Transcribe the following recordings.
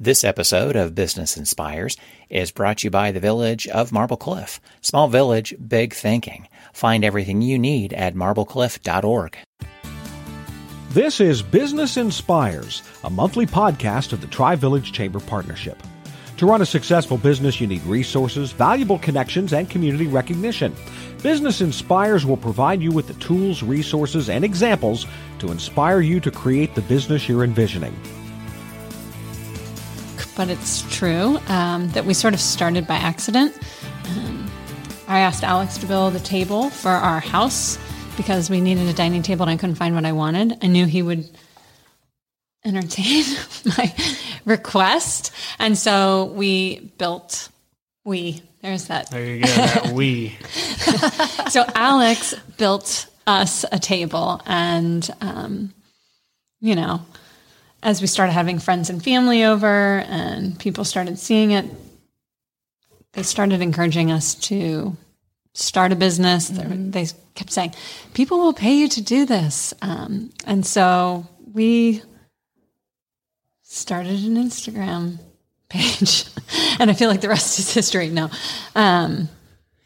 This episode of Business Inspires is brought to you by the Village of Marble Cliff. Small village, big thinking. Find everything you need at marblecliff.org. This is Business Inspires, a monthly podcast of the Tri Village Chamber Partnership. To run a successful business, you need resources, valuable connections, and community recognition. Business Inspires will provide you with the tools, resources, and examples to inspire you to create the business you're envisioning but it's true um, that we sort of started by accident. Um, I asked Alex to build a table for our house because we needed a dining table and I couldn't find what I wanted. I knew he would entertain my request. And so we built, we, there's that. There you go, that we. so Alex built us a table and, um, you know, as we started having friends and family over and people started seeing it, they started encouraging us to start a business. Mm-hmm. They kept saying, people will pay you to do this. Um, and so we started an Instagram page. and I feel like the rest is history now. Um,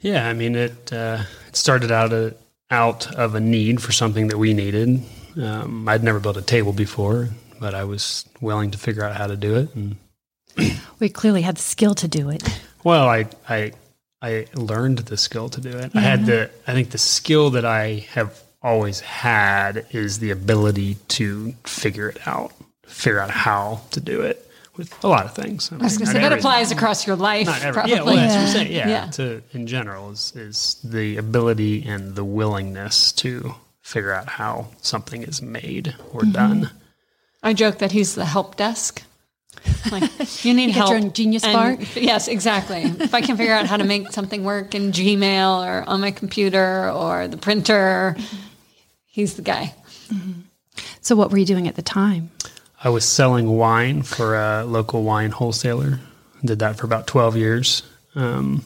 yeah, I mean, it, uh, it started out, a, out of a need for something that we needed. Um, I'd never built a table before but I was willing to figure out how to do it. And we clearly had the skill to do it. Well, I I I learned the skill to do it. Yeah. I had the I think the skill that I have always had is the ability to figure it out, figure out how to do it with a lot of things. I, I was going to say that applies across your life. Not every, yeah, well, that's yeah. what I'm saying. Yeah, yeah. To, in general is is the ability and the willingness to figure out how something is made or mm-hmm. done. I joke that he's the help desk. Like you need you help. Your Genius Spark. Yes, exactly. if I can figure out how to make something work in Gmail or on my computer or the printer, he's the guy. Mm-hmm. So, what were you doing at the time? I was selling wine for a local wine wholesaler. Did that for about twelve years, um,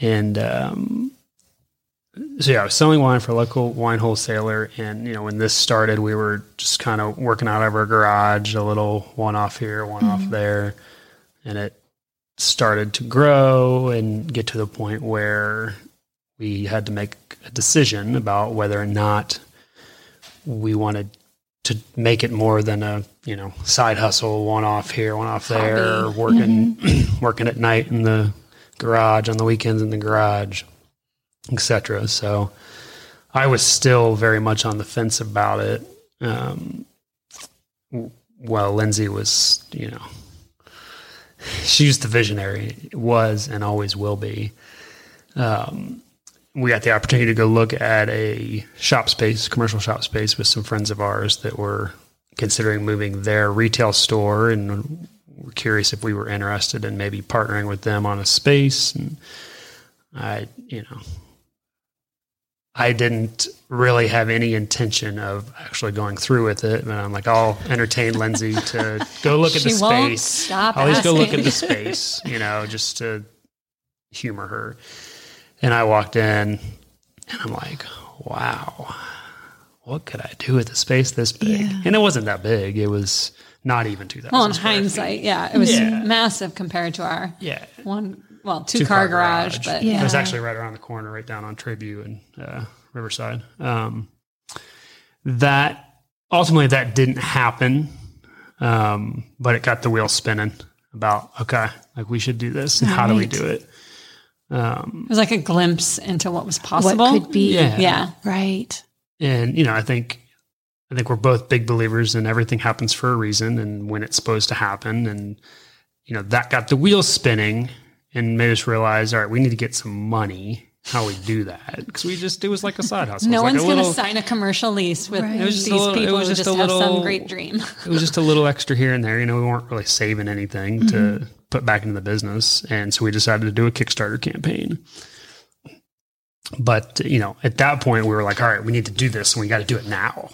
and um, so yeah, I was selling wine for a local wine wholesaler, and you know when this started, we were just kind of working out of our garage, a little one off here, one mm-hmm. off there, and it started to grow and get to the point where we had to make a decision about whether or not we wanted to make it more than a you know side hustle, one off here, one off there, Hobby. working mm-hmm. working at night in the garage on the weekends in the garage etc. So I was still very much on the fence about it. Um, well, Lindsay was, you know, she's the visionary, was and always will be. Um, we got the opportunity to go look at a shop space, commercial shop space, with some friends of ours that were considering moving their retail store, and we're curious if we were interested in maybe partnering with them on a space. And I, you know, I didn't really have any intention of actually going through with it. And I'm like, I'll entertain Lindsay to go look at the space. Stop I'll always go look at the space, you know, just to humor her. And I walked in and I'm like, wow, what could I do with a space this big? Yeah. And it wasn't that big. It was not even 2,000. Well, in hindsight, feet. yeah, it was yeah. massive compared to our yeah. one well, two, two car, car, garage, garage, but yeah. it was actually right around the corner, right down on Trabue and uh, Riverside. Um, that ultimately that didn't happen, um, but it got the wheel spinning about okay, like we should do this, and right. how do we do it? Um, it was like a glimpse into what was possible. What could be, yeah, yeah. right. And you know, I think I think we're both big believers in everything happens for a reason and when it's supposed to happen, and you know that got the wheels spinning and made us realize, all right, we need to get some money. How we do that? Because we just it was like a side hustle. no one's like going to sign a commercial lease with right. these little, people who just, just have little, some great dream. it was just a little extra here and there. You know, we weren't really saving anything mm-hmm. to put back into the business, and so we decided to do a Kickstarter campaign. But you know, at that point, we were like, all right, we need to do this, and we got to do it now.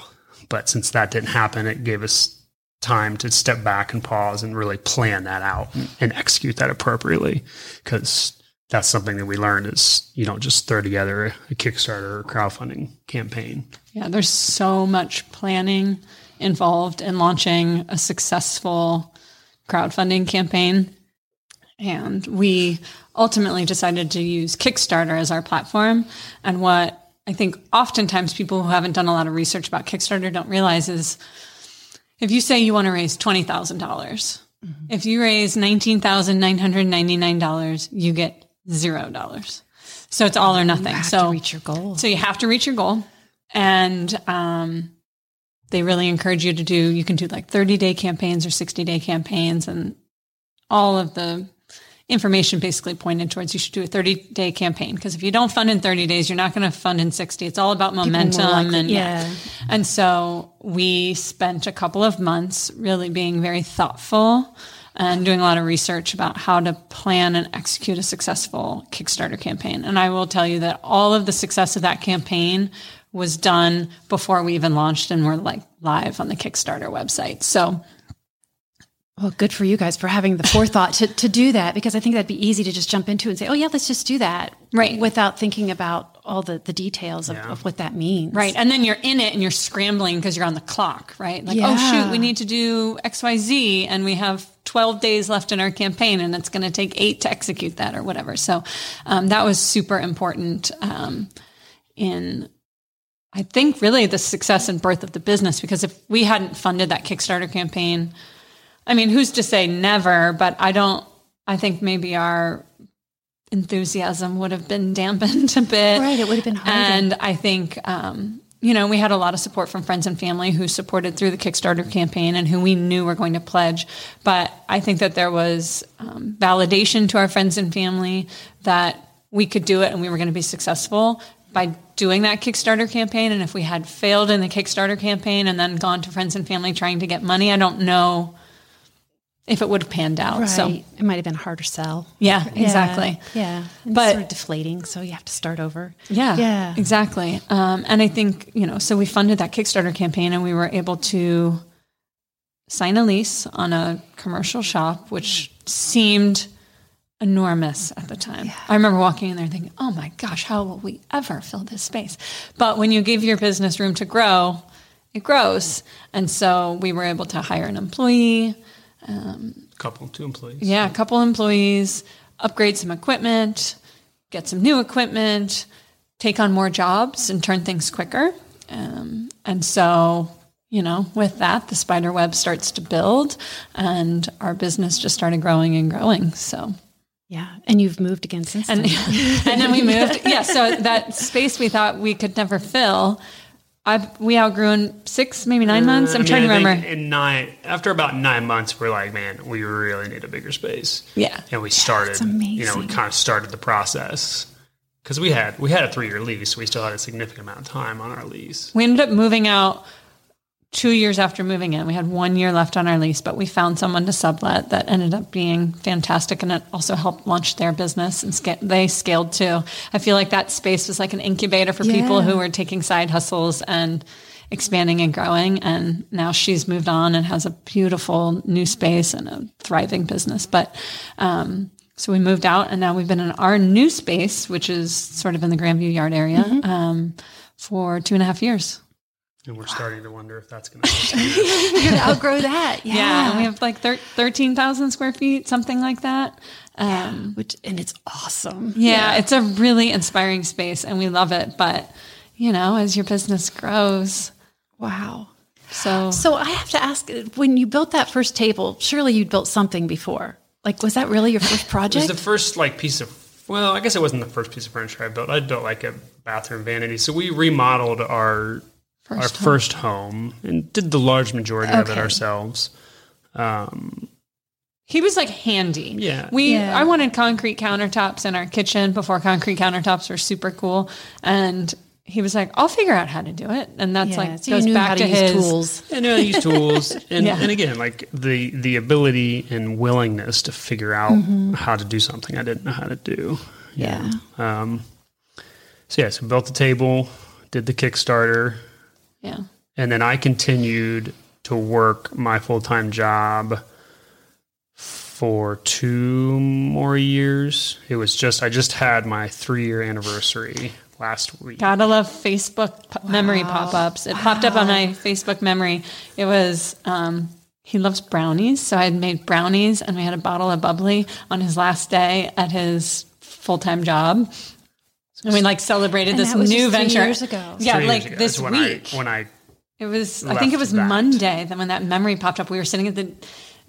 But since that didn't happen, it gave us time to step back and pause and really plan that out and, and execute that appropriately because that's something that we learned is you don't just throw together a Kickstarter or crowdfunding campaign. Yeah, there's so much planning involved in launching a successful crowdfunding campaign. And we ultimately decided to use Kickstarter as our platform. And what I think oftentimes people who haven't done a lot of research about Kickstarter don't realize is if you say you want to raise $20,000, dollars if you raise $19,999, you get $0. So it's all or nothing. so to reach your goal. So you have to reach your goal. And um, they really encourage you to do, you can do like 30 day campaigns or 60 day campaigns. And all of the information basically pointed towards you should do a 30 day campaign. Because if you don't fund in 30 days, you're not going to fund in 60. It's all about momentum. and yeah. And so we spent a couple of months really being very thoughtful and doing a lot of research about how to plan and execute a successful Kickstarter campaign. And I will tell you that all of the success of that campaign was done before we even launched and were like live on the Kickstarter website. So Well, good for you guys for having the forethought to, to do that because I think that'd be easy to just jump into and say, oh, yeah, let's just do that. Right. Without thinking about all the, the details of, of what that means. Right. And then you're in it and you're scrambling because you're on the clock, right? Like, oh, shoot, we need to do XYZ and we have 12 days left in our campaign and it's going to take eight to execute that or whatever. So um, that was super important um, in, I think, really the success and birth of the business because if we hadn't funded that Kickstarter campaign, I mean, who's to say never, but I don't, I think maybe our enthusiasm would have been dampened a bit. Right, it would have been harder. And I think, um, you know, we had a lot of support from friends and family who supported through the Kickstarter campaign and who we knew were going to pledge. But I think that there was um, validation to our friends and family that we could do it and we were going to be successful by doing that Kickstarter campaign. And if we had failed in the Kickstarter campaign and then gone to friends and family trying to get money, I don't know if it would have panned out. Right. So, it might have been a harder sell. yeah, exactly. Yeah. And But- it's sort of deflating. So you have to start over. Yeah, Yeah. exactly. Um, and I think you know, so we funded that Kickstarter campaign, and we were able to sign a lease on a commercial shop, which seemed enormous at the time. I remember walking in there thinking, "Oh my gosh, how will we ever fill this space?" But when you give your business room to grow, it grows, and so we were able to hire an employee. Couple, two employees. Yeah, a couple employees, upgrade some equipment, get some new equipment, take on more jobs, and turn things quicker. Um, and so, you know, with that, the spider web starts to build, and our business just started growing and growing. So, Yeah. And you've moved again since and then. and then we moved. Yeah, so that space we thought we could never fill. I we outgrew in six, maybe nine months. I'm Uh, I trying mean, to I remember. think In nine, after about nine months, we're like, man, we really need a bigger space. Yeah. and we started. that's You know, we kind of started the process because we had we had a three year lease. so We still had a significant amount of time on our lease. We ended up moving out two years after moving in. We had one year left on our lease, but we found someone to sublet that ended up being fantastic, and it also helped launch their business and sca- they scaled too. I feel like that space was like an incubator for people who were taking side hustles and expanding and growing. And now she's moved on and has a beautiful new space and a thriving business. But um, so we moved out, and now we've been in our new space, which is sort of in the Grandview Yard area, um, for two and a half years. And we're starting to wonder if that's going to. You're going to outgrow that. Yeah. Yeah, and we have like thir- 13,000 square feet, something like that. Um, Which, and it's awesome. yeah, it's a really inspiring space and we love it. But, you know, as your business grows, Wow. so So I have to ask when you built that first table, surely you'd built something before. Like, was that really your first project? It was the first like piece of. Well, I guess it wasn't the first piece of furniture I built. I built like a bathroom vanity. So we remodeled our our First home. first home and did the large majority of it ourselves. Um, he was like handy. Yeah. We, Yeah. I wanted concrete countertops in our kitchen before concrete countertops were super cool. And he was like, I'll figure out how to do it. And that's Yeah, like, so you goes knew back how to, to use his tools. and I use tools, and, Yeah. and again, like the the ability and willingness to figure out Mm-hmm. how to do something I didn't know how to do. Yeah. Um, so yeah, so built the table, did the Kickstarter, Yeah. and then I continued to work my full time job for two more years. It was just I just had my three year anniversary last week. Gotta love Facebook p- memory pop ups. It popped up on my Facebook memory. It was um, he loves brownies. So I had made brownies and we had a bottle of bubbly on his last day at his full time job. And we like celebrated And this that was new just three venture. years ago. Yeah, Three like ago this when week. I, when I it was, I think it was that. Monday. that when that memory popped up, we were sitting at the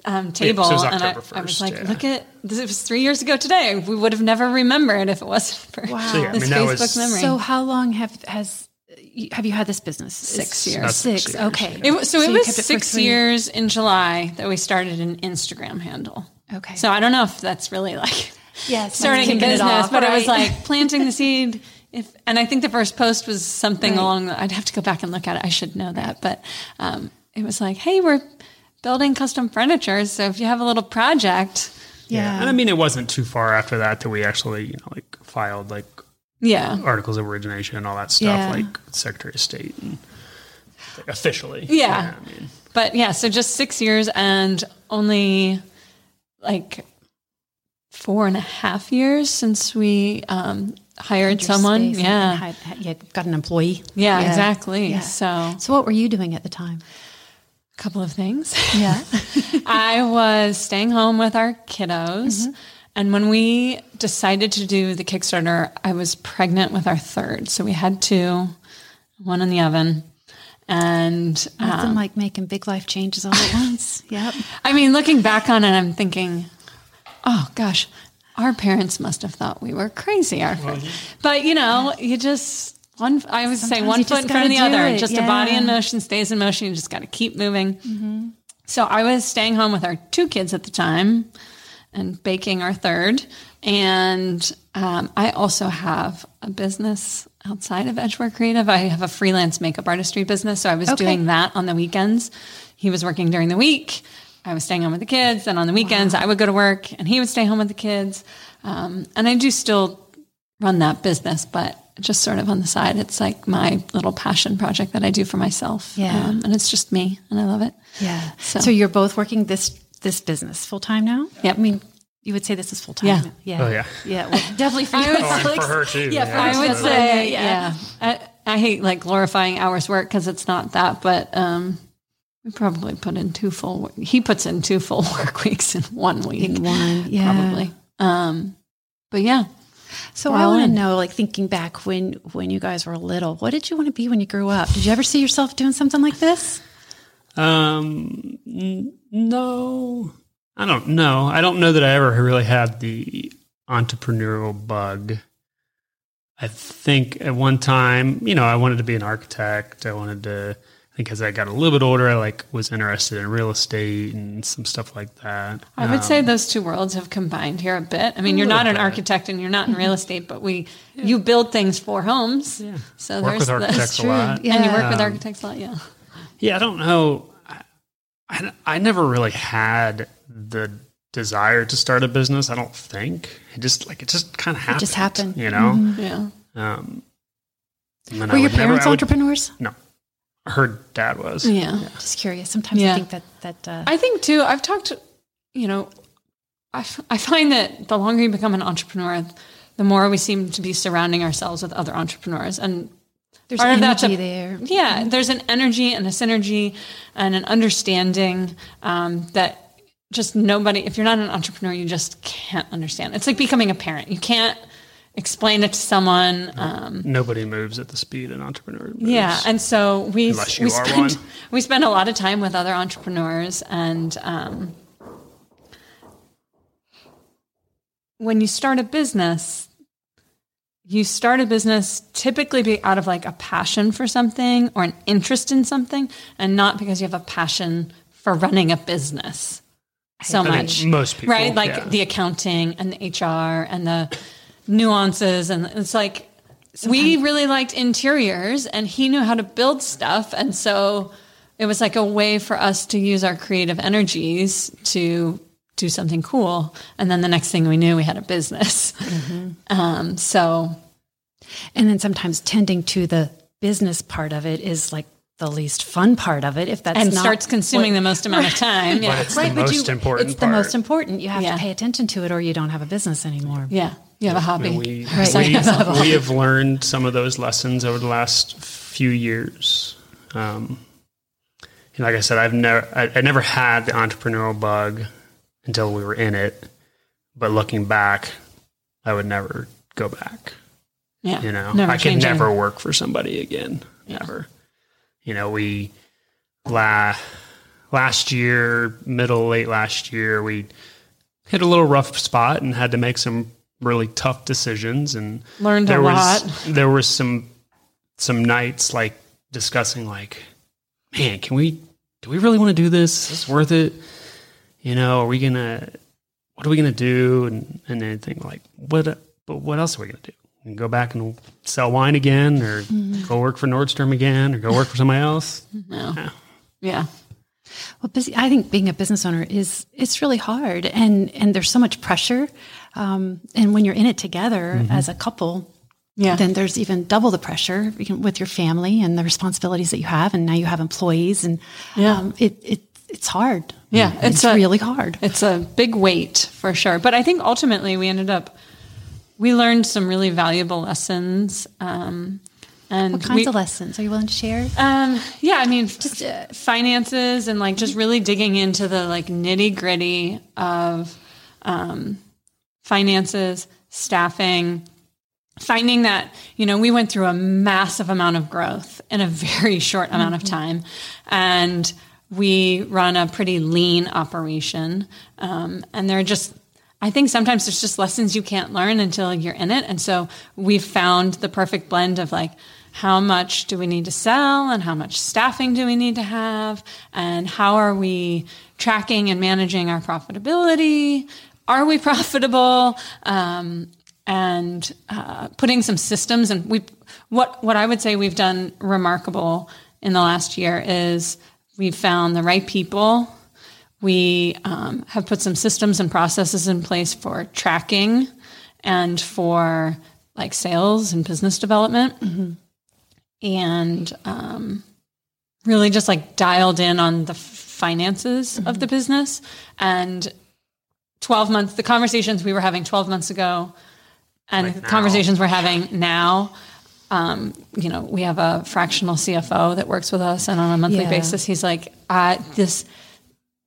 um, table, it was and I, October I was like, yeah. "Look at this! It was three years ago today. We would have never remembered if it wasn't for Wow. So, yeah, I this mean, Facebook was- memory." So how long have has have you had this business? Six years. Six. six years, okay. It was, so, it was six three- years in July that we started an Instagram handle. Okay. So I don't know if that's really like Yes, starting a business, off, but it was like planting the seed. If and I think the first post was something Right. along. The, I'd have to go back and look at it. I should know that, but um, it was like, hey, we're building custom furniture. So if you have a little project, yeah. and I mean, it wasn't too far after that that we actually, you know, like filed like yeah, articles of origination and all that stuff, Yeah. like Secretary of State and like, officially. Yeah. I mean, But yeah, so just six years and only like four and a half years since we um, hired someone. Yeah. had- yeah, got an employee. yeah, exactly. Yeah. So So what were you doing at the time? a couple of things. Yeah. I was staying home with our kiddos. And when we decided to do the Kickstarter, I was pregnant with our third. So we had two, one in the oven. And Nothing like making big life changes all at once. Yep. I mean, looking back on it, I'm thinking, oh gosh, our parents must have thought we were crazy. Our but you know, you just one. I would say one foot just in front of the other. it, Just a body in motion stays in motion. You just got to keep moving. So I was staying home with our two kids at the time, and baking our third. And um, I also have a business outside of Edgework Creative. I have a freelance makeup artistry business. So I was Okay. doing that on the weekends. He was working during the week. I was staying home with the kids. And on the weekends, I would go to work and he would stay home with the kids. Um, and I do still run that business, but just sort of on the side. It's like my little passion project that I do for myself. Yeah. Um, and it's just me and I love it. Yeah. So- So, you're both working this this business full time now? Yep. I mean, you would say this is full time. Yeah. Yeah. Oh, yeah. Yeah. Well, definitely for you. Oh, like- for her too. Yeah. Yeah. I would say, Yeah. yeah. I, I hate like glorifying hours work because it's not that, but um, we probably put in two full. wo- He puts in two full work weeks in one week, In one. Yeah. probably. Um, but yeah, So I want to know, like thinking back when when you guys were little, what did you want to be when you grew up? Did you ever see yourself doing something like this? Um, n- no, I don't know. I don't know that I ever really had the entrepreneurial bug. I think at one time, you know, I wanted to be an architect. I wanted to. I think as I got a little bit older, I like was interested in real estate and some stuff like that. I would Um, say those two worlds have combined here a bit. I mean, you're not an bit. architect and you're not in real estate, but we you build things for homes. Yeah. So work there's with architects a true. lot. Yeah. and you work with Um, architects a lot. Yeah. Yeah, I don't know. I, I, I never really had the desire to start a business. I don't think it just like it just kind of happened. just happened. you know. Yeah. Um, Were I your would never- parents would- entrepreneurs? No, her dad was. Yeah. Just curious. Sometimes Yeah. I think that that uh, I think too, I've talked you know, I, f- I find that the longer you become an entrepreneur, the more we seem to be surrounding ourselves with other entrepreneurs. And there's part of that's energy a- there. yeah, there's an energy and a synergy and an understanding um, that just nobody, if you're not an entrepreneur, you just can't understand. It's like becoming a parent. You can't explain it to someone. Um, Nobody moves at the speed an entrepreneur moves. yeah, and so we we spend one. we spend a lot of time with other entrepreneurs, and um, when you start a business, you start a business typically be out of like a passion for something or an interest in something, and not because you have a passion for running a business so I much. most people, right? Like yeah. the accounting and the HR and the nuances, and it's like we really liked interiors, and he knew how to build stuff, and so it was like a way for us to use our creative energies to do something cool. And then the next thing we knew, we had a business. Um, so And then sometimes tending to the business part of it is like the least fun part of it. If that's and not starts consuming what- the most amount of time. but it's right, the but most you, important It's part. the most important. You have Yeah. to pay attention to it, or you don't have a business anymore. yeah, you have a hobby. And we, Right. we, we have learned some of those lessons over the last few years. Um, know, like I said, I've never, I, I never had the entrepreneurial bug until we were in it. But looking back, I would never go back. Yeah. You know, Never I could never work for somebody again. Never. You know, we la- last year, middle late last year, we hit a little rough spot and had to make some really tough decisions and Learned a there was lot. there was some some nights like discussing like man can we do we really want to do this is this worth it you know are we gonna what are we gonna do and and then think like what but what else are we gonna do and go back and sell wine again or Mm-hmm. go work for nordstrom again or go work for somebody else Yeah, Yeah. Well, busy, I think being a business owner is it's really hard, and and there's so much pressure. Um, and when you're in it together as a couple, Yeah. then there's even double the pressure with your family and the responsibilities that you have, and now you have employees, and Yeah. um, it it it's hard. Yeah, it's, it's a- really hard. It's a big weight for sure. But I think ultimately we ended up, we learned some really valuable lessons. Um, and What kinds we, of lessons are you willing to share? Um, yeah, I mean, just uh, finances and like just really digging into the like nitty gritty of um, finances, staffing, finding that you know we went through a massive amount of growth in a very short amount of time, and we run a pretty lean operation, um, and there are just I think sometimes there's just lessons you can't learn until you're in it. And so we've found the perfect blend of like, how much do we need to sell and how much staffing do we need to have? And how are we tracking and managing our profitability? Are we profitable? Um, and uh, putting some systems and we what what I would say we've done remarkable in the last year is we've found the right people we um, have put some systems and processes in place for tracking and for like sales and business development. And um, really just like dialed in on the finances of the business. And 12 months, the conversations we were having 12 months ago and Like conversations we're having now. Um, you know, we have a fractional CFO that works with us, and on a monthly Yeah. basis, he's like, uh, "This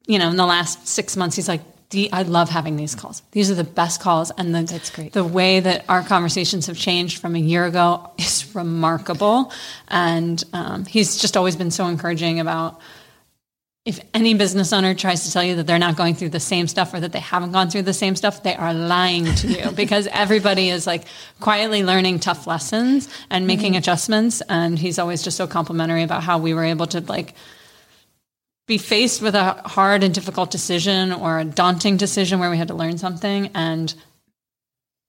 you know, in the last six months, he's like, "The- I love having these calls. These are the best calls. And the, That's great. the way that our conversations have changed from a year ago is remarkable. And um, he's just always been so encouraging about if any business owner tries to tell you that they're not going through the same stuff or that they haven't gone through the same stuff, they are lying to you because everybody is like quietly learning tough lessons and mm-hmm. making adjustments. And he's always just so complimentary about how we were able to like be faced with a hard and difficult decision or a daunting decision where we had to learn something and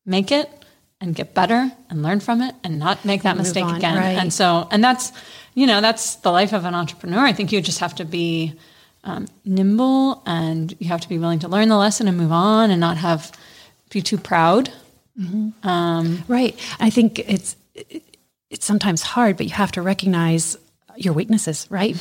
make it and get better and learn from it and not make that mistake on, again. right. And so, and that's, you know, that's the life of an entrepreneur. I think you just have to be um, nimble and you have to be willing to learn the lesson and move on and not have, be too proud. Right. I think it's it- it's sometimes hard, but you have to recognize your weaknesses, right?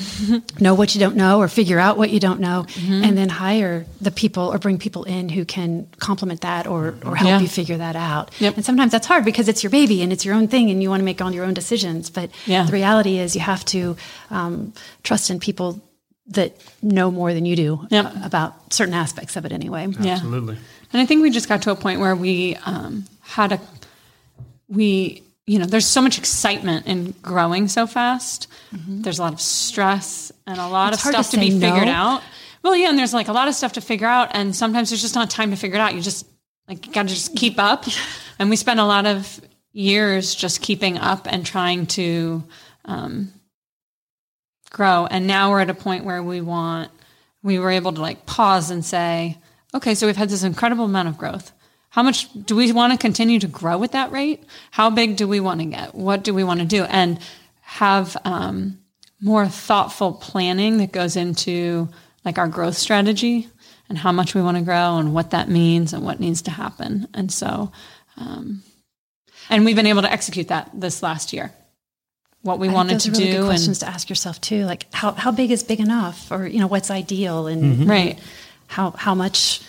know what you don't know or figure out what you don't know and then hire the people or bring people in who can complement that or or help Yeah. you figure that out. Yep. And sometimes that's hard because it's your baby and it's your own thing and you want to make all your own decisions, but Yeah. the reality is you have to um, trust in people that know more than you do Yep. uh, about certain aspects of it anyway. Yeah. absolutely And I think we just got to a point where we um, had a, we, you know, there's so much excitement in growing so fast. There's a lot of stress and a lot Mm-hmm. It's of hard to stuff to, be no. figured out. Well, yeah, and there's like a lot of stuff to figure out, and sometimes there's just not time to figure it out. You just like got to just keep up, and we spent a lot of years just keeping up and trying to um, grow. And now we're at a point where we want, we were able to like pause and say, okay, so we've had this incredible amount of growth. How much do we want to continue to grow at that rate? How big do we want to get? What do we want to do? And have um, more thoughtful planning that goes into like our growth strategy and how much we want to grow and what that means and what needs to happen. And so, um, and we've been able to execute that this last year. What we I think wanted those to are really do, good and questions to ask yourself too. Like how, how big is big enough, or you know what's ideal, and right, how how much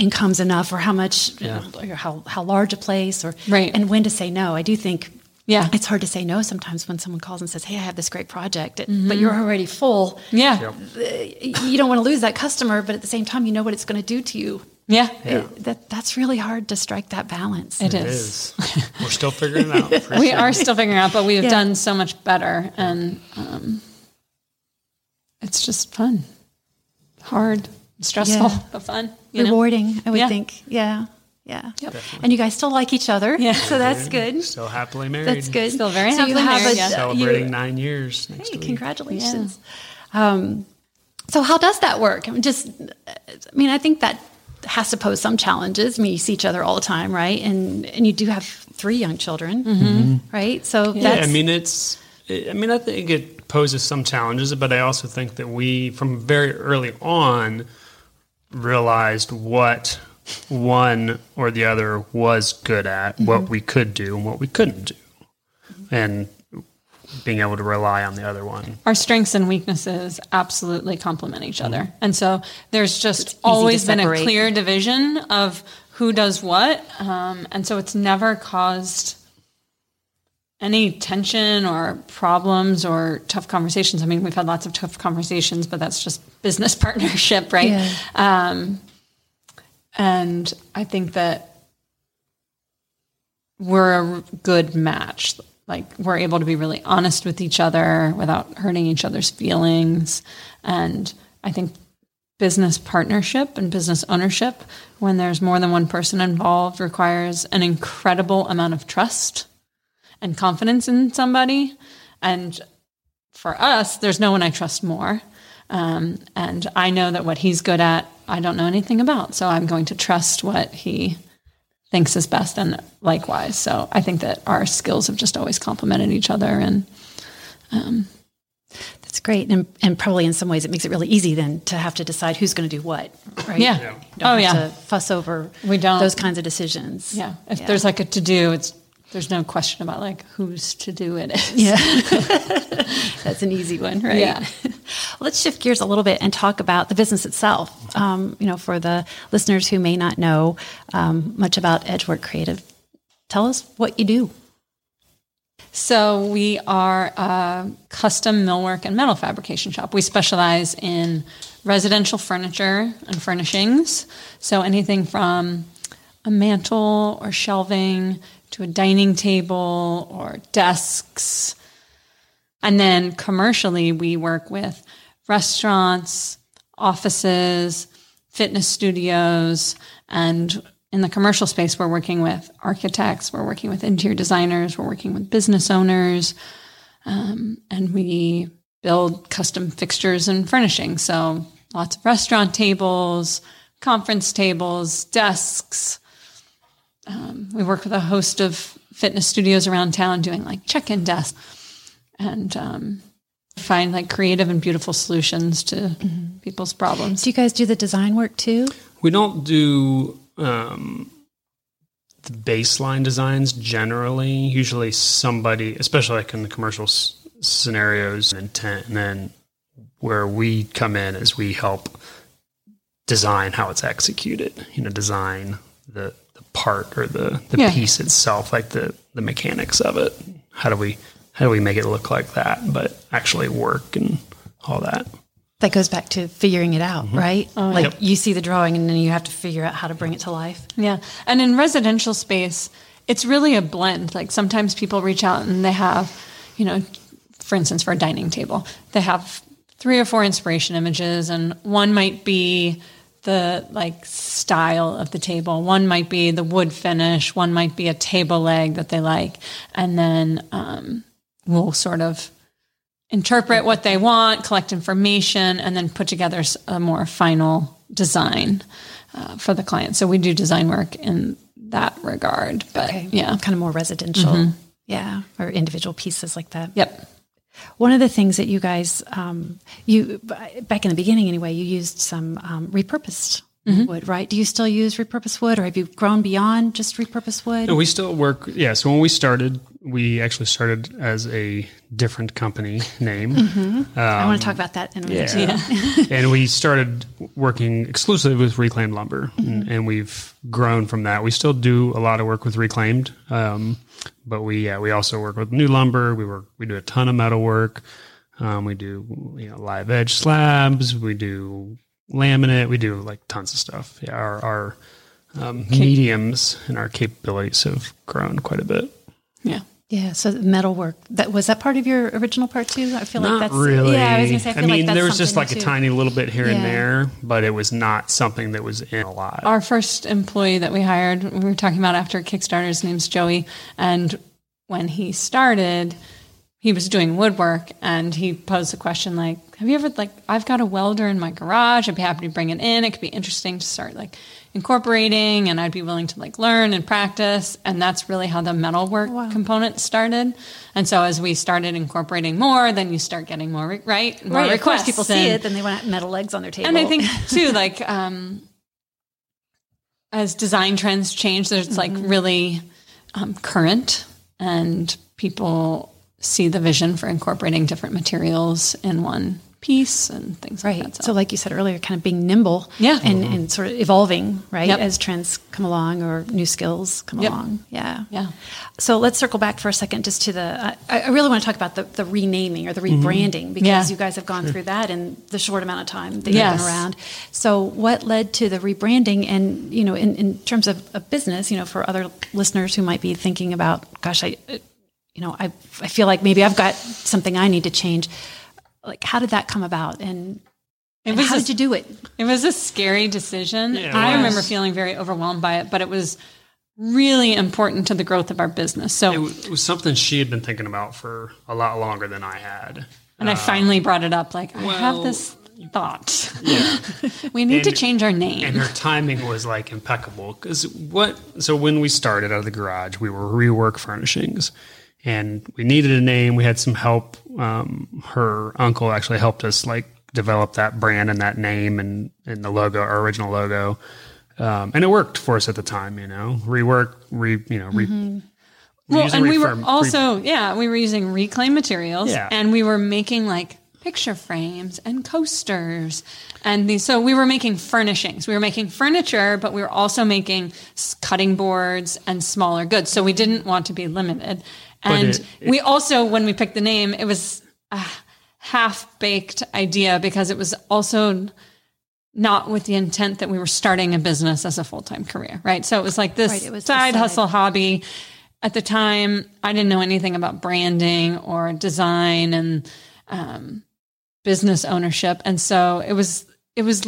income's enough, or how much Yeah. or how how large a place, or Right. and when to say no. I do think Yeah. it's hard to say no sometimes when someone calls and says, "Hey, I have this great project," but you're already full. Yeah. You don't want to lose that customer, but at the same time, you know what it's going to do to you. Yeah. It- that that's really hard to strike that balance. It It is. is. We're still figuring it out. for We sure. are still figuring out, but we have Yeah. done so much better. And um, it's just fun, hard, stressful, Yeah. but fun. You know? Rewarding, I would Yeah. think. Yeah, yeah. Yep. And you guys still like each other. Yeah. so that's good. Still happily married. That's good. Still very so you happily have married, a, yeah. Celebrating you- nine years next Hey, week. congratulations. Um, so how does that work? I mean, just, I mean, I think that has to pose some challenges. I mean, you see each other all the time, right? And and you do have three young children, right? So Yeah, that's I mean it's. I mean, I think it poses some challenges, but I also think that we, from very early on, realized what one or the other was good at, what we could do, and what we couldn't do, and being able to rely on the other one. Our strengths and weaknesses absolutely complement each other. Mm-hmm. And so there's just to always been a clear division of who does what. Um, and so it's never caused any tension or problems or tough conversations. I mean, we've had lots of tough conversations, but that's just business partnership, right? Yeah. Um, and I think that we're a good match. Like we're able to be really honest with each other without hurting each other's feelings. And I think business partnership and business ownership, when there's more than one person involved, requires an incredible amount of trust and confidence in somebody. And for us, there's no one I trust more. Um, and I know that what he's good at, I don't know anything about. So I'm going to trust what he thinks is best and likewise. So I think that our skills have just always complemented each other. And that's great, and and probably in some ways it makes it really easy then to have to decide who's going to do what, right? Yeah. You don't Oh, have yeah. to fuss over We don't. those kinds of decisions. yeah, if Yeah. there's like a to do, it's, there's no question about like who's to do it. Yeah. That's an easy one, right? Yeah. Let's shift gears a little bit and talk about the business itself. Um, you know, for the listeners who may not know um, much about Edgework Creative, tell us what you do. So we are a custom millwork and metal fabrication shop. We specialize in residential furniture and furnishings. So anything from a mantle or shelving to a dining table or desks. And then commercially, we work with restaurants, offices, fitness studios, and in the commercial space, we're working with architects, we're working with interior designers, we're working with business owners, um, and we build custom fixtures and furnishing. So lots of restaurant tables, conference tables, desks. Um, we work with a host of fitness studios around town doing like check-in desks and um, find like creative and beautiful solutions to people's problems. Do you guys do the design work too? We don't do um, the baseline designs generally. Usually, somebody, especially like in the commercial s- scenarios, intent, and then where we come in is we help design how it's executed. You know, design the the part or the the Yeah. piece itself, like the the mechanics of it. How do we how do we make it look like that, but actually work and all that? That goes back to figuring it out, mm-hmm. right? Oh, like Yep. you see the drawing and then you have to figure out how to bring it to life. Yeah. And in residential space, it's really a blend. Like sometimes people reach out and they have, you know, for instance, for a dining table, they have three or four inspiration images, and one might be the like style of the table, one might be the wood finish, one might be a table leg that they like, and then um, we'll sort of interpret what they want, collect information, and then put together a more final design uh, for the client. So we do design work in that regard. But yeah. Kind of more residential. Yeah. Or individual pieces like that. Yep. One of the things that you guys, um, you back in the beginning anyway, you used some um, repurposed wood, right? Do you still use repurposed wood or have you grown beyond just repurposed wood? And we still work. Yeah. So when we started, we actually started as a different company name. I want to talk about that in a minute. Yeah. and we started working exclusively with reclaimed lumber, and, and we've grown from that. We still do a lot of work with reclaimed, um, but we yeah we also work with new lumber. We work we do a ton of metal work. Um, we do you know live edge slabs. We do laminate. We do like tons of stuff. Yeah, our our um, mediums and our capabilities have grown quite a bit. Yeah. Yeah, so the metal work that was that part of your original part too. I feel like Not that's really. Yeah, I was gonna say. I, feel mean, like that's there was just like something a tiny little bit here and there, but it was not something that was in a lot. Our first employee that we hired, we were talking about after Kickstarter, his name's Joey. And when he started, he was doing woodwork and he posed a question like, Have you ever, like, I've got a welder in my garage. I'd be happy to bring it in. It could be interesting to start like incorporating and I'd be willing to like learn and practice. And that's really how the metalwork component started. And so as we started incorporating more, then you start getting more, re- right? More Right, requests people see and- it, then they want metal legs on their table. and I think too, like um, as design trends change, there's like Mm-hmm. really um, current, and people see the vision for incorporating different materials in one piece and things like Right. that. So, like you said earlier, kind of being nimble, Yeah. and, mm-hmm. and sort of evolving, right, Yep. as trends come along or new skills come Yep. along. Yeah, Yeah. So let's circle back for a second, just to the. I, I really want to talk about the, the renaming or the mm-hmm. rebranding because Yeah. you guys have gone through that in the short amount of time that Yes. you've been around. So, what led to the rebranding? And you know, in, in terms of a business, you know, for other listeners who might be thinking about, gosh, I, you know, I I feel like maybe I've got something I need to change. Like, how did that come about? And It and was how a- did you do it? It was a scary decision. Yeah, I was. remember feeling very overwhelmed by it, but it was really important to the growth of our business. So, It was, it was something she had been thinking about for a lot longer than I had. and I finally brought it up like, I have this thought. Yeah. we need to change our name. and her timing was like impeccable because what so when we started out of the garage we were rework furnishings and we needed a name we had some help um, her uncle actually helped us like develop that brand and that name and, and the logo our original logo um, and it worked for us at the time you know rework re you know re, Well, and we were refurb- re- also, yeah, we were using reclaimed materials Yeah. and we were making like picture frames and coasters and these. So we were making furnishings. We were making furniture, but we were also making cutting boards and smaller goods. So we didn't want to be limited. And it- we also, when we picked the name, it was a half baked idea because it was also not with the intent that we were starting a business as a full time career, right? So it was like this Right, it was side side. hustle hobby. At the time, I didn't know anything about branding or design and um, business ownership, and so it was it was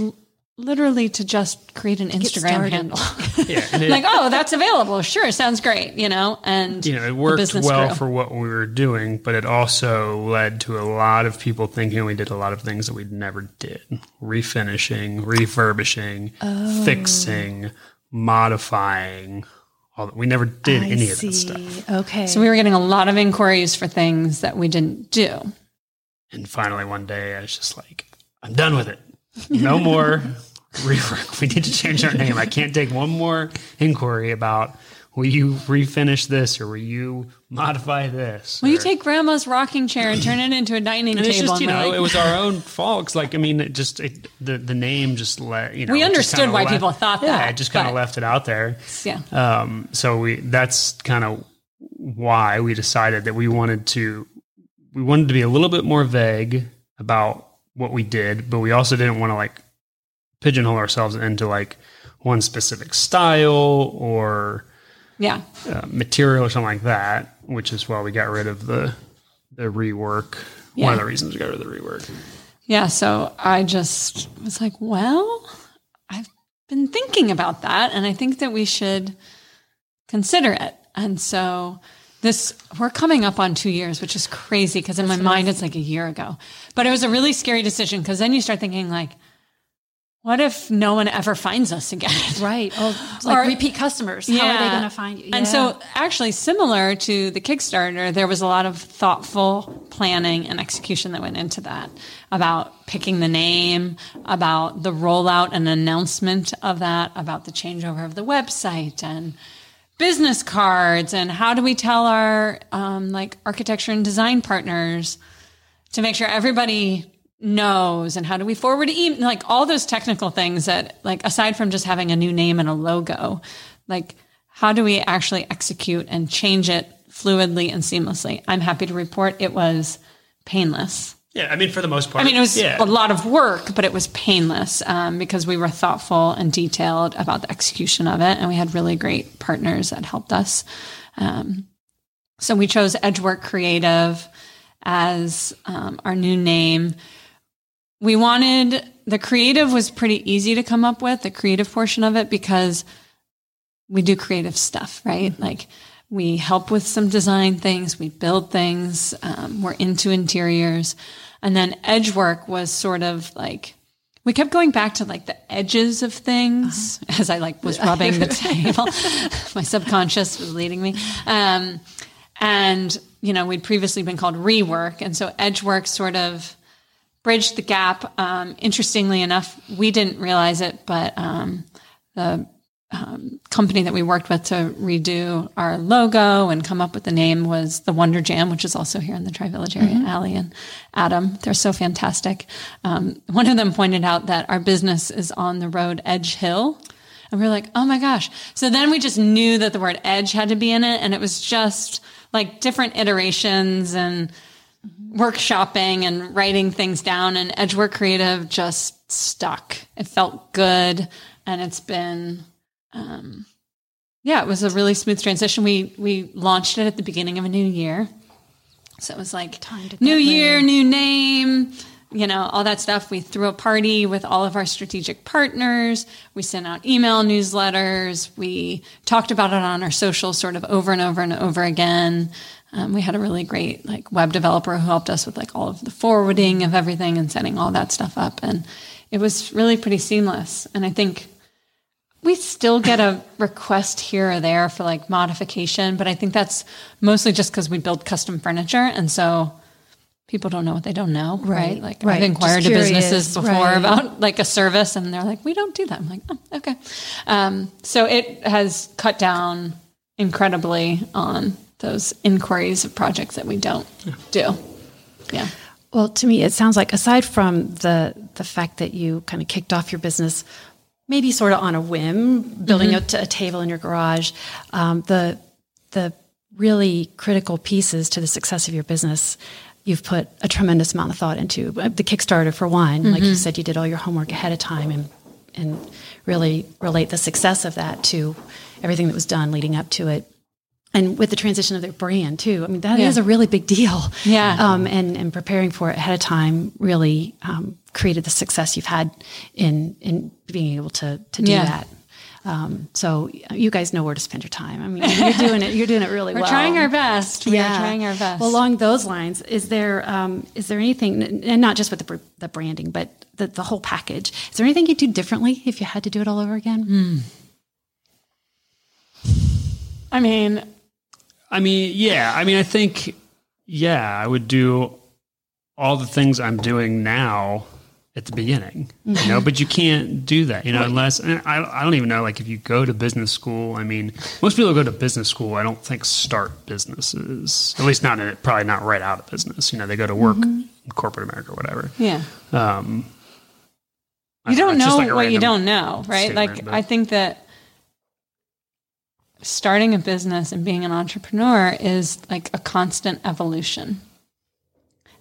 literally to just create an Instagram handle. yeah, it- like, oh, that's available. Sure, sounds great, you know. And you know, it the worked well grew. for what we were doing, but it also led to a lot of people thinking we did a lot of things that we never did refinishing, refurbishing, Oh. fixing, modifying. All that. We never did any of that stuff. Okay. So we were getting a lot of inquiries for things that we didn't do. And finally, one day, I was just like, I'm done with it. No more rework. We need to change our name. I can't take one more inquiry about will you refinish this or will you modify this? Will you take grandma's rocking chair and turn it into a dining And table? it's just you know like, it was our own fault. 'cause, like I mean, it just it, the the name just let you know. We understood why left- people thought yeah, that, it just kind of left it out there. yeah. Um, so we that's kind of why we decided that we wanted to we wanted to be a little bit more vague about what we did, but we also didn't want to like pigeonhole ourselves into like one specific style or Yeah. uh, material or something like that, which is why we got rid of the the rework. One of the reasons we got rid of the rework. Yeah. So I just was like, well, I've been thinking about that and I think that we should consider it. And so this, we're coming up on two years, which is crazy because in my mind it's like a year ago. But it was a really scary decision because then you start thinking like, what if no one ever finds us again? Right. Oh, like or, repeat customers. How are they going to find you? Yeah. And so, actually, similar to the Kickstarter, there was a lot of thoughtful planning and execution that went into that about picking the name, about the rollout and announcement of that, about the changeover of the website and business cards, and how do we tell our um, like architecture and design partners to make sure everybody knows and how do we forward email like all those technical things that like aside from just having a new name and a logo like how do we actually execute and change it fluidly and seamlessly? I'm happy to report it was painless yeah i mean for the most part i mean it was yeah. a lot of work but it was painless um, because we were thoughtful and detailed about the execution of it and we had really great partners that helped us um, so we chose edgework creative as um, our new name we wanted the creative was pretty easy to come up with, the creative portion of it, because we do creative stuff, right? Mm-hmm. Like we help with some design things, we build things, um, we're into interiors. And then edge work was sort of like, we kept going back to like the edges of things uh-huh. as I like was rubbing the table. My subconscious was leading me. Um, and, you know, we'd previously been called rework. And so edge work sort of, bridged the gap. Um, interestingly enough, we didn't realize it, but um, the um, company that we worked with to redo our logo and come up with the name was the Wonder Jam, which is also here in the Tri Village area. Mm-hmm. Allie and Adam, they're so fantastic. Um, one of them pointed out that our business is on the road Edge Hill. And we are like, oh my gosh. So then we just knew that the word edge had to be in it. And it was just like different iterations and workshopping and writing things down and Edgework Creative just stuck. It felt good and it's been um, yeah, it was a really smooth transition. We we launched it at the beginning of a new year. So it was like new year, new name, you know, all that stuff. We threw a party with all of our strategic partners. We sent out email newsletters. We talked about it on our social, sort of over and over and over again. Um, we had a really great like web developer who helped us with like all of the forwarding of everything and setting all that stuff up, and it was really pretty seamless. And I think we still get a request here or there for like modification, but I think that's mostly just because we build custom furniture, and so people don't know what they don't know, right? right? Like right. I've inquired to businesses before right. about like a service, and they're like, "We don't do that." I'm like, "Oh, okay." Um, so it has cut down incredibly on those inquiries of projects that we don't yeah. do. Yeah. Well, to me, it sounds like aside from the the fact that you kind of kicked off your business, maybe sort of on a whim, building mm-hmm. a, a, table in your garage, um, the the really critical pieces to the success of your business you've put a tremendous amount of thought into uh, the Kickstarter for one. Mm-hmm. Like you mm-hmm. said, you did all your homework ahead of time and and really relate the success of that to everything that was done leading up to it and with the transition of their brand too. I mean, that yeah. is a really big deal. Yeah. Um, and, and preparing for it ahead of time really um, created the success you've had in in being able to to do yeah. that. Um, so you guys know where to spend your time. I mean, you're doing it. You're doing it really We're well. We're trying our best. We yeah. are trying our best. Well, along those lines, is there um, is there anything, and not just with the the branding, but the the whole package? Is there anything you'd do differently if you had to do it all over again? Mm. I mean, I mean, yeah. I mean, I think, yeah, I would do all the things I'm doing now at the beginning, you know, but you can't do that, you know, unless, I, I don't even know, like if you go to business school, I mean, most people go to business school, I don't think start businesses, at least not, in, probably not right out of business, you know, they go to work mm-hmm. in corporate America or whatever. Yeah. Um, you don't know, like what you don't know, right? Like, I think that starting a business and being an entrepreneur is like a constant evolution.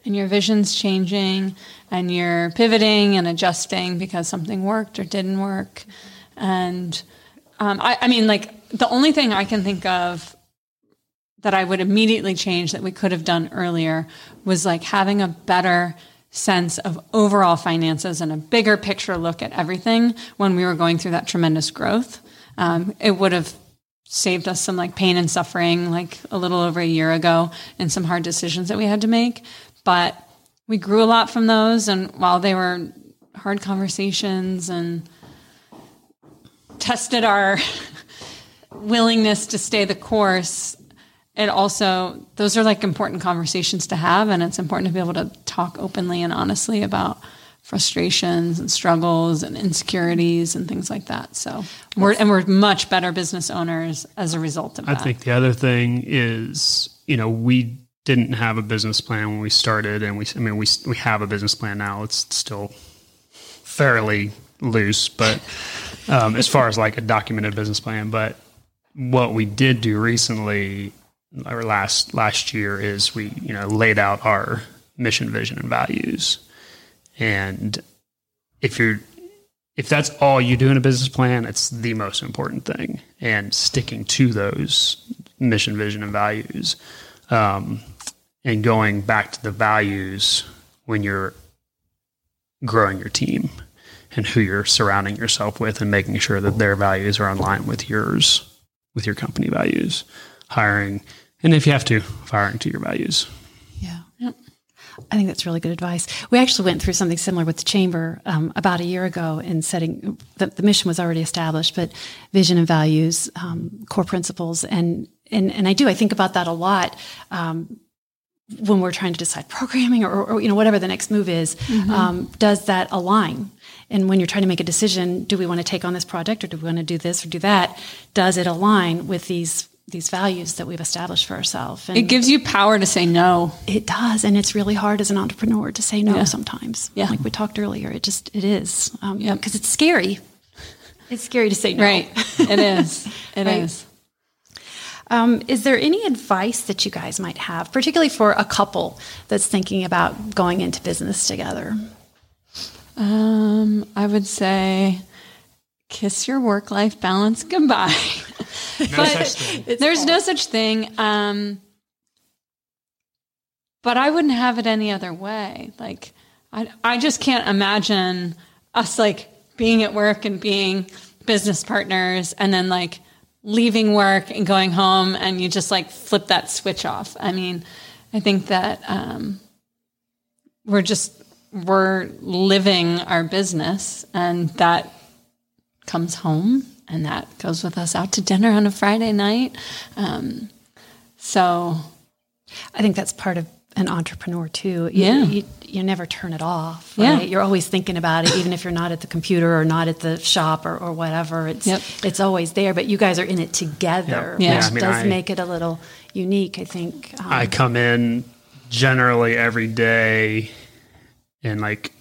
And your vision's changing and you're pivoting and adjusting because something worked or didn't work. And um, I, I mean, like, the only thing I can think of that I would immediately change that we could have done earlier was like having a better sense of overall finances and a bigger picture look at everything when we were going through that tremendous growth. Um, it would have saved us some like pain and suffering like a little over a year ago and some hard decisions that we had to make. But we grew a lot from those. And while they were hard conversations and tested our willingness to stay the course, it also, those are like important conversations to have. And it's important to be able to talk openly and honestly about frustrations and struggles and insecurities and things like that. So we're, and we're much better business owners as a result of I that. I think the other thing is, you know, we didn't have a business plan when we started, and we, I mean, we we have a business plan now. It's still fairly loose, but um, as far as like a documented business plan. But what we did do recently, or last last year, is we you know laid out our mission, vision, and values, and if you're if that's all you do in a business plan, it's the most important thing. And sticking to those mission, vision, and values, um, and going back to the values when you're growing your team and who you're surrounding yourself with, and making sure that their values are in line with yours, with your company values. Hiring, and if you have to, firing to your values. Yeah. I think that's really good advice. We actually went through something similar with the chamber um, about a year ago in setting the, the, mission was already established, but vision and values, um, core principles, and and and I do I think about that a lot. Um, when we're trying to decide programming or, or, you know whatever the next move is, mm-hmm. does that align? And when you're trying to make a decision, do we want to take on this project or do we want to do this or do that? Does it align with these these values that we've established for ourselves. it gives you power to say no. It does, and it's really hard as an entrepreneur to say no Yeah. sometimes. Yeah. like we talked earlier, it just it is um, Yep. because it's scary. It's scary to say no. Right. It is. It is. Right. Um, is there any advice that you guys might have, particularly for a couple that's thinking about going into business together? Um, I would say kiss your work life balance goodbye. No such thing. There's no such thing. Um, but I wouldn't have it any other way. Like, I, I just can't imagine us like being at work and being business partners and then like leaving work and going home and you just like flip that switch off. I mean, I think that, um, we're just, we're living our business and that comes home and that goes with us out to dinner on a Friday night. Um, so I think that's part of an entrepreneur too. You, Yeah. you, you never turn it off. Yeah. You're always thinking about it, even if you're not at the computer or not at the shop or, or whatever. It's Yep. it's always there. But you guys are in it together, Yeah. which Yeah, I mean, does I- make it a little unique. I think. Um, I come in generally every day and like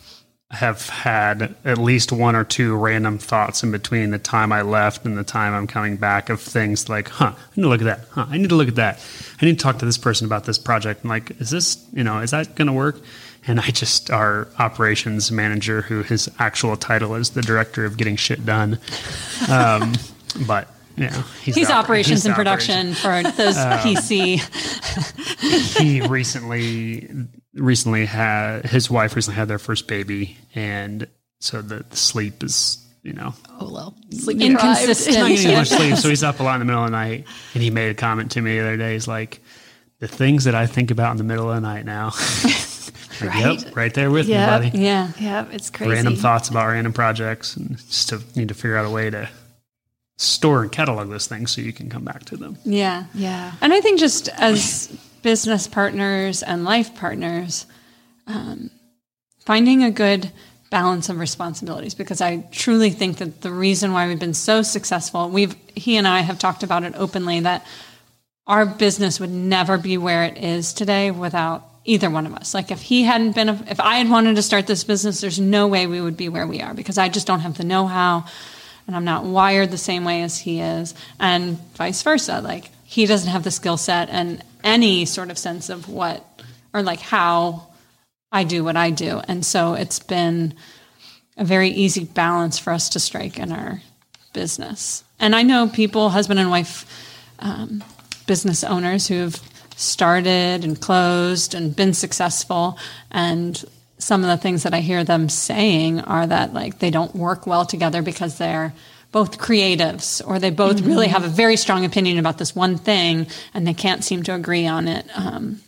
have had at least one or two random thoughts in between the time I left and the time I'm coming back of things like, huh, I need to look at that. Huh, I need to look at that. I need to talk to this person about this project. And like, is this, you know, is that going to work? And I just, our operations manager, who his actual title is the director of getting shit done. Um, but, yeah, he's, he's oper- operations he's and production for those PC. he recently recently had his wife recently had their first baby and so the, the sleep is you know oh well, sleep Inconsistent. not getting Yeah. much sleep so he's up a lot in the middle of the night and he made a comment to me the other day he's like the things that i think about in the middle of the night now Like, Right. yep right there with Yeah. me buddy Yeah. Yeah, it's crazy. random thoughts about random projects and just to need to figure out a way to store and catalog those things so you can come back to them Yeah. Yeah. And I think just as business partners and life partners, um, finding a good balance of responsibilities because I truly think that the reason why we've been so successful, we've he and I have talked about it openly that our business would never be where it is today without either one of us. Like if he hadn't been, if I had wanted to start this business, there's no way we would be where we are because I just don't have the know-how and I'm not wired the same way as he is and vice versa. Like he doesn't have the skill set and any sort of sense of what or like how I do what I do. And so it's been a very easy balance for us to strike in our business. And I know people, husband and wife, um, business owners who've started and closed and been successful. And some of the things that I hear them saying are that like they don't work well together because they're both creatives or they both really have a very strong opinion about this one thing and they can't seem to agree on it. Um,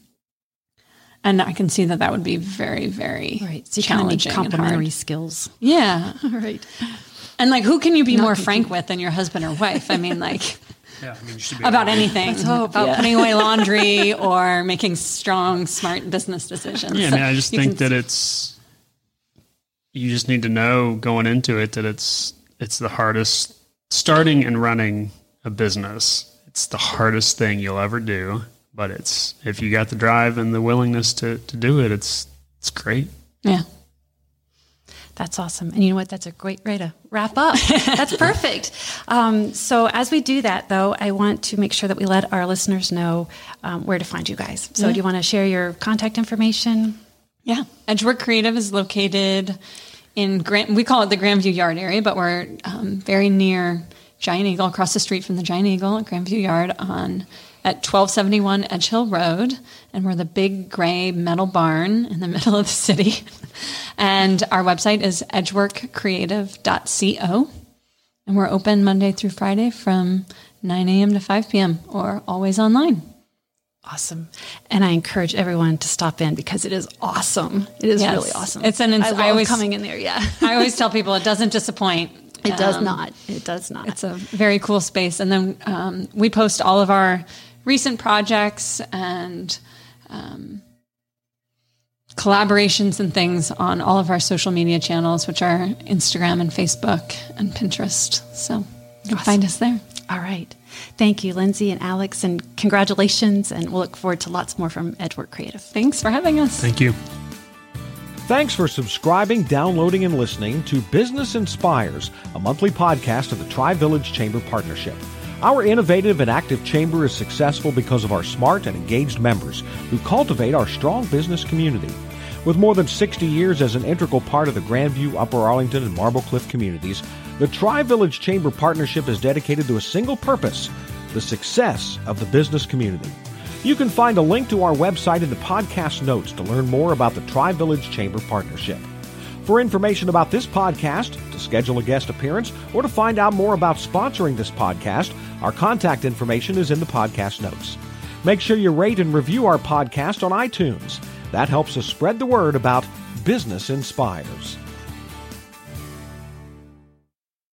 And I can see that that would be very, very Right. So you kind of challenging complementary skills. Yeah. right. And like, who can you be Not more frank with than your husband or wife? I mean, like, Yeah, I mean, you should be about able anything, about putting away laundry or making strong, smart business decisions. Yeah, I mean, I just You think can- that it's you just need to know going into it that it's it's the hardest starting and running a business. It's the hardest thing you'll ever do, but it's if you got the drive and the willingness to to do it, it's it's great. yeah. That's awesome. And you know what? That's a great way to wrap up. That's perfect. Um, so, as we do that, though, I want to make sure that we let our listeners know um, where to find you guys. So, do you want to share your contact information? Yeah. Edgework Creative is located in Grant, we call it the Grandview Yard area, but we're um, very near Giant Eagle, across the street from the Giant Eagle at Grandview Yard on at 1271 Edge Hill Road. And we're the big gray metal barn in the middle of the city. and our website is edgeworkcreative.co. And we're open Monday through Friday from 9 a.m. to 5 p.m. or always online. Awesome. And I encourage everyone to stop in because it is awesome. It is Yes. really awesome. It's an ins- I I always- coming in there. Yeah. I always tell people it doesn't disappoint. It does Um, not. It does not. It's a very cool space. And then um, we post all of our recent projects and um, collaborations and things on all of our social media channels, which are Instagram and Facebook and Pinterest. So you can find us there. All right. Thank you, Lindsay and Alex, and congratulations. And we'll look forward to lots more from Edgework Creative. Thanks for having us. Thank you. Thanks for subscribing, downloading, and listening to Business Inspires, a monthly podcast of the Tri Village Chamber Partnership. Our innovative and active chamber is successful because of our smart and engaged members who cultivate our strong business community. With more than 60 years as an integral part of the Grandview, Upper Arlington, and Marble Cliff communities, the Tri Village Chamber Partnership is dedicated to a single purpose the success of the business community. You can find a link to our website in the podcast notes to learn more about the Tri Village Chamber Partnership. For information about this podcast, to schedule a guest appearance, or to find out more about sponsoring this podcast, our contact information is in the podcast notes. Make sure you rate and review our podcast on iTunes. That helps us spread the word about Business Inspires.